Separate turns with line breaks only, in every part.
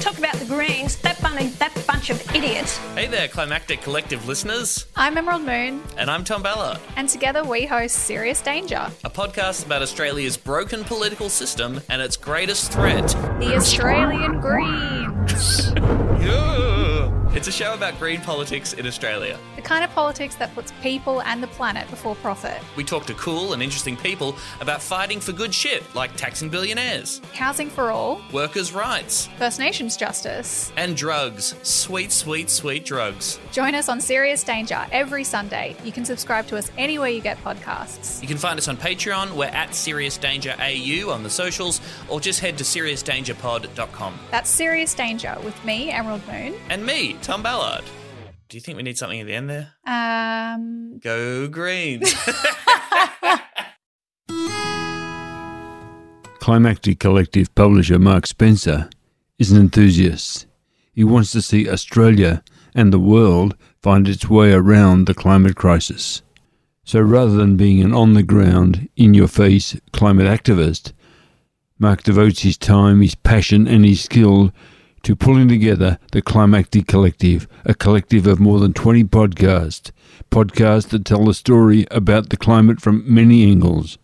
Talk about the Greens, that, bunny, that bunch of idiots.
Hey there, Climactic Collective listeners.
I'm Emerald Moon,
And I'm Tom Ballard,
and together we host Serious Danger,
a podcast about Australia's broken political system and its greatest threat.
the Australian Greens.
It's a show about green politics in Australia.
the kind of politics that puts people and the planet before profit.
We talk to cool and interesting people about fighting for good shit, like taxing billionaires,
Housing for all,
workers' rights,
First Nations justice.
and drugs. Sweet, sweet, sweet drugs.
Join us on Serious Danger every Sunday. You can subscribe to us anywhere you get podcasts.
You can find us on Patreon. We're at Serious Danger AU on the socials, or just head to seriousdangerpod.com.
That's Serious Danger with me, Emerald Moon.
And me, Tom Ballard. Do you think we need something at the end there?
Um,
Go Greens.
Climactic Collective publisher Mark Spencer is an enthusiast. He wants to see Australia and the world find its way around the climate crisis. So rather than being an on the ground, in your face climate activist, Mark devotes his time, his passion, and his skill to pulling together the Climactic Collective, a collective of more than 20 podcasts, podcasts that tell the story about the climate from many angles.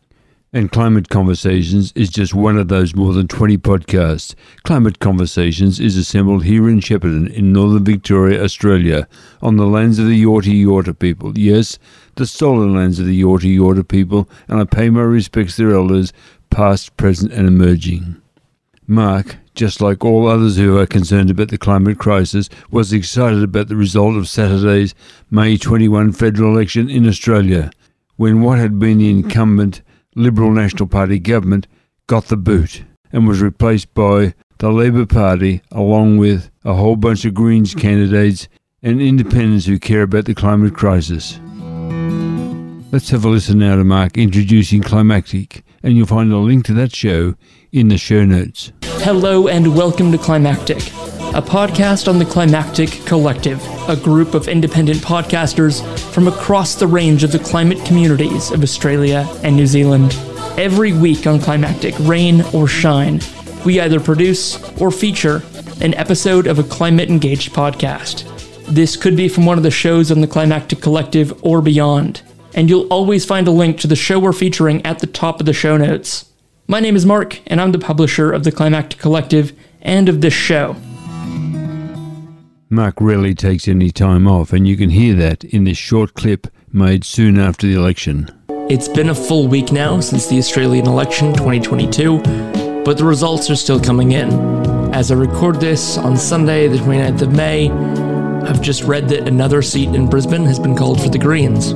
And Climate Conversations is just one of those more than 20 podcasts. Climate Conversations is assembled here in Shepparton in northern Victoria, Australia, on the lands of the Yorta Yorta people. Yes, the stolen lands of the Yorta Yorta people, and I pay my respects to their elders, past, present, and emerging. Mark, just like all others who are concerned about the climate crisis, was excited about the result of Saturday's May 21 federal election in Australia, when what had been the incumbent Liberal National Party government got the boot and was replaced by the Labor Party, along with a whole bunch of Greens candidates and independents who care about the climate crisis. Let's have a listen now to Mark introducing Climactic, and you'll find a link to that show in the show notes.
Hello and welcome to Climactic, a podcast on the Climactic Collective, a group of independent podcasters from across the range of the climate communities of Australia and New Zealand. Every week on Climactic, rain or shine, we either produce or feature an episode of a climate engaged podcast. This could be from one of the shows on the Climactic Collective or beyond, and you'll always find a link to the show we're featuring at the top of the show notes. My name is Mark, and I'm the publisher of the Climactic Collective and of this show.
Mark rarely takes any time off, and you can hear that in this short clip made soon after the election.
It's been a full week now since the Australian election 2022, but the results are still coming in. As I record this on Sunday, the 29th of May, I've just read that another seat in Brisbane has been called for the Greens.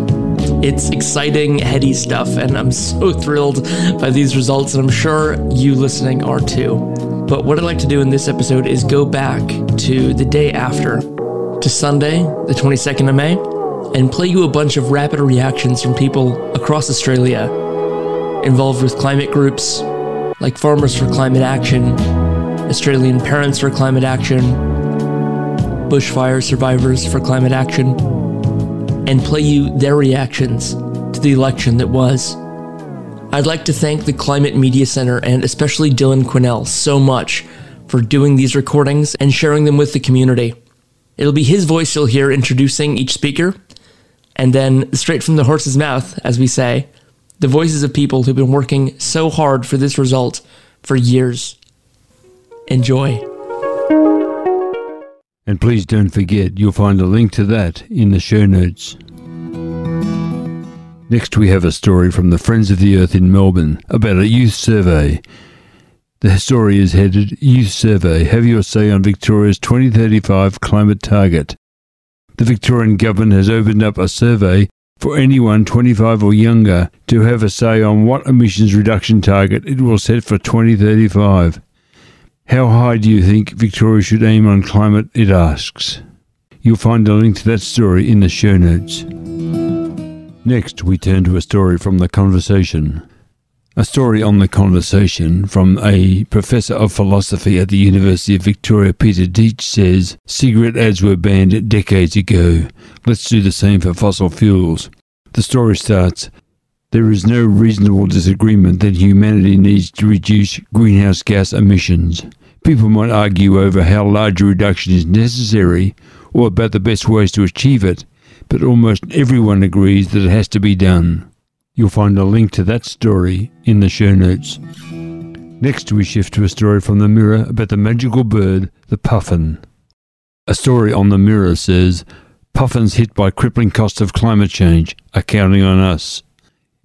It's exciting, heady stuff, and I'm so thrilled by these results, and I'm sure you listening are too. But what I'd like to do in this episode is go back to the day after, to Sunday, the 22nd of May, and play you a bunch of rapid reactions from people across Australia involved with climate groups like Farmers for Climate Action, Australian Parents for Climate Action, Bushfire Survivors for Climate Action, and play you their reactions to the election that was. I'd like to thank the Climate Media Center and especially Dylan Quinnell so much for doing these recordings and sharing them with the community. It'll be his voice you'll hear introducing each speaker, and then straight from the horse's mouth, as we say, the voices of people who've been working so hard for this result for years. Enjoy.
And please don't forget, you'll find a link to that in the show notes. Next, we have a story from the Friends of the Earth in Melbourne about a youth survey. The story is headed Youth Survey Have Your Say on Victoria's 2035 Climate Target. The Victorian Government has opened up a survey for anyone 25 or younger to have a say on what emissions reduction target it will set for 2035. How high do you think Victoria should aim on climate? It asks. You'll find a link to that story in the show notes. Next, we turn to a story from The Conversation. A story on The Conversation from a professor of philosophy at the University of Victoria, Peter Dietsch, says cigarette ads were banned decades ago. Let's do the same for fossil fuels. The story starts There is no reasonable disagreement that humanity needs to reduce greenhouse gas emissions. People might argue over how large a reduction is necessary or about the best ways to achieve it, but almost everyone agrees that it has to be done. You'll find a link to that story in the show notes. Next, we shift to a story from the Mirror about the magical bird, the puffin. A story on the Mirror says, Puffins hit by crippling costs of climate change are counting on us.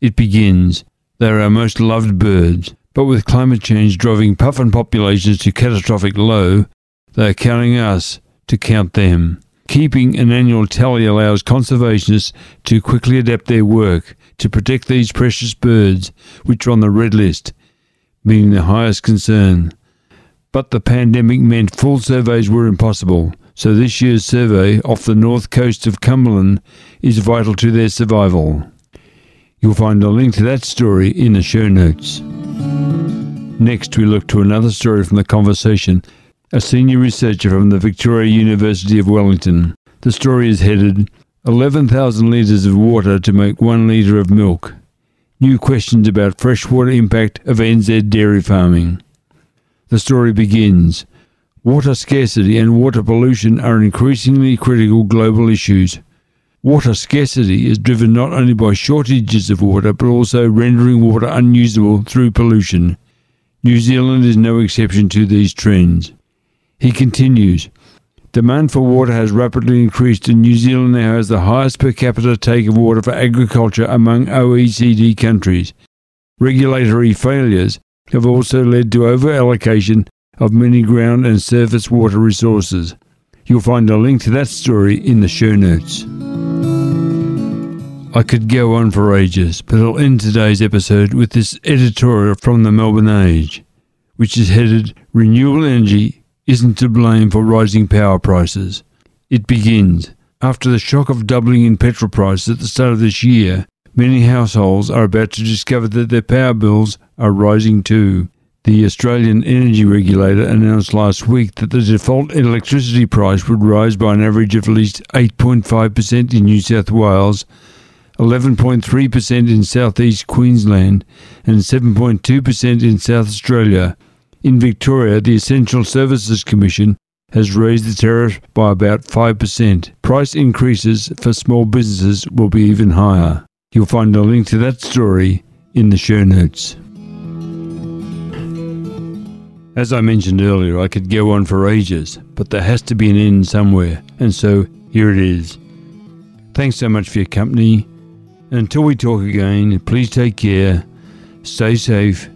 It begins, they are our most loved birds, but with climate change driving puffin populations to catastrophic low, they are counting us to count them. Keeping an annual tally allows conservationists to quickly adapt their work to protect these precious birds, which are on the red list, meaning the highest concern. But the pandemic meant full surveys were impossible, so this year's survey off the north coast of Cumberland is vital to their survival. You'll find a link to that story in the show notes. Next, we look to another story from the conversation a senior researcher from the Victoria University of Wellington. The story is headed 11,000 litres of water to make 1 litre of milk. New questions about freshwater impact of NZ dairy farming. The story begins Water scarcity and water pollution are increasingly critical global issues. Water scarcity is driven not only by shortages of water but also rendering water unusable through pollution. New Zealand is no exception to these trends. He continues Demand for water has rapidly increased, and New Zealand now has the highest per capita take of water for agriculture among OECD countries. Regulatory failures have also led to over allocation of many ground and surface water resources. You'll find a link to that story in the show notes. I could go on for ages, but I'll end today's episode with this editorial from the Melbourne Age, which is headed Renewable Energy isn't to blame for rising power prices. It begins. After the shock of doubling in petrol prices at the start of this year, many households are about to discover that their power bills are rising too. The Australian Energy Regulator announced last week that the default electricity price would rise by an average of at least 8.5% in New South Wales, 11.3% in southeast Queensland, and 7.2% in South Australia, in Victoria, the Essential Services Commission has raised the tariff by about 5%. Price increases for small businesses will be even higher. You'll find a link to that story in the show notes. As I mentioned earlier, I could go on for ages, but there has to be an end somewhere, and so here it is. Thanks so much for your company. Until we talk again, please take care, stay safe,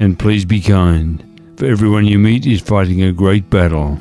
and please be kind for everyone you meet is fighting a great battle.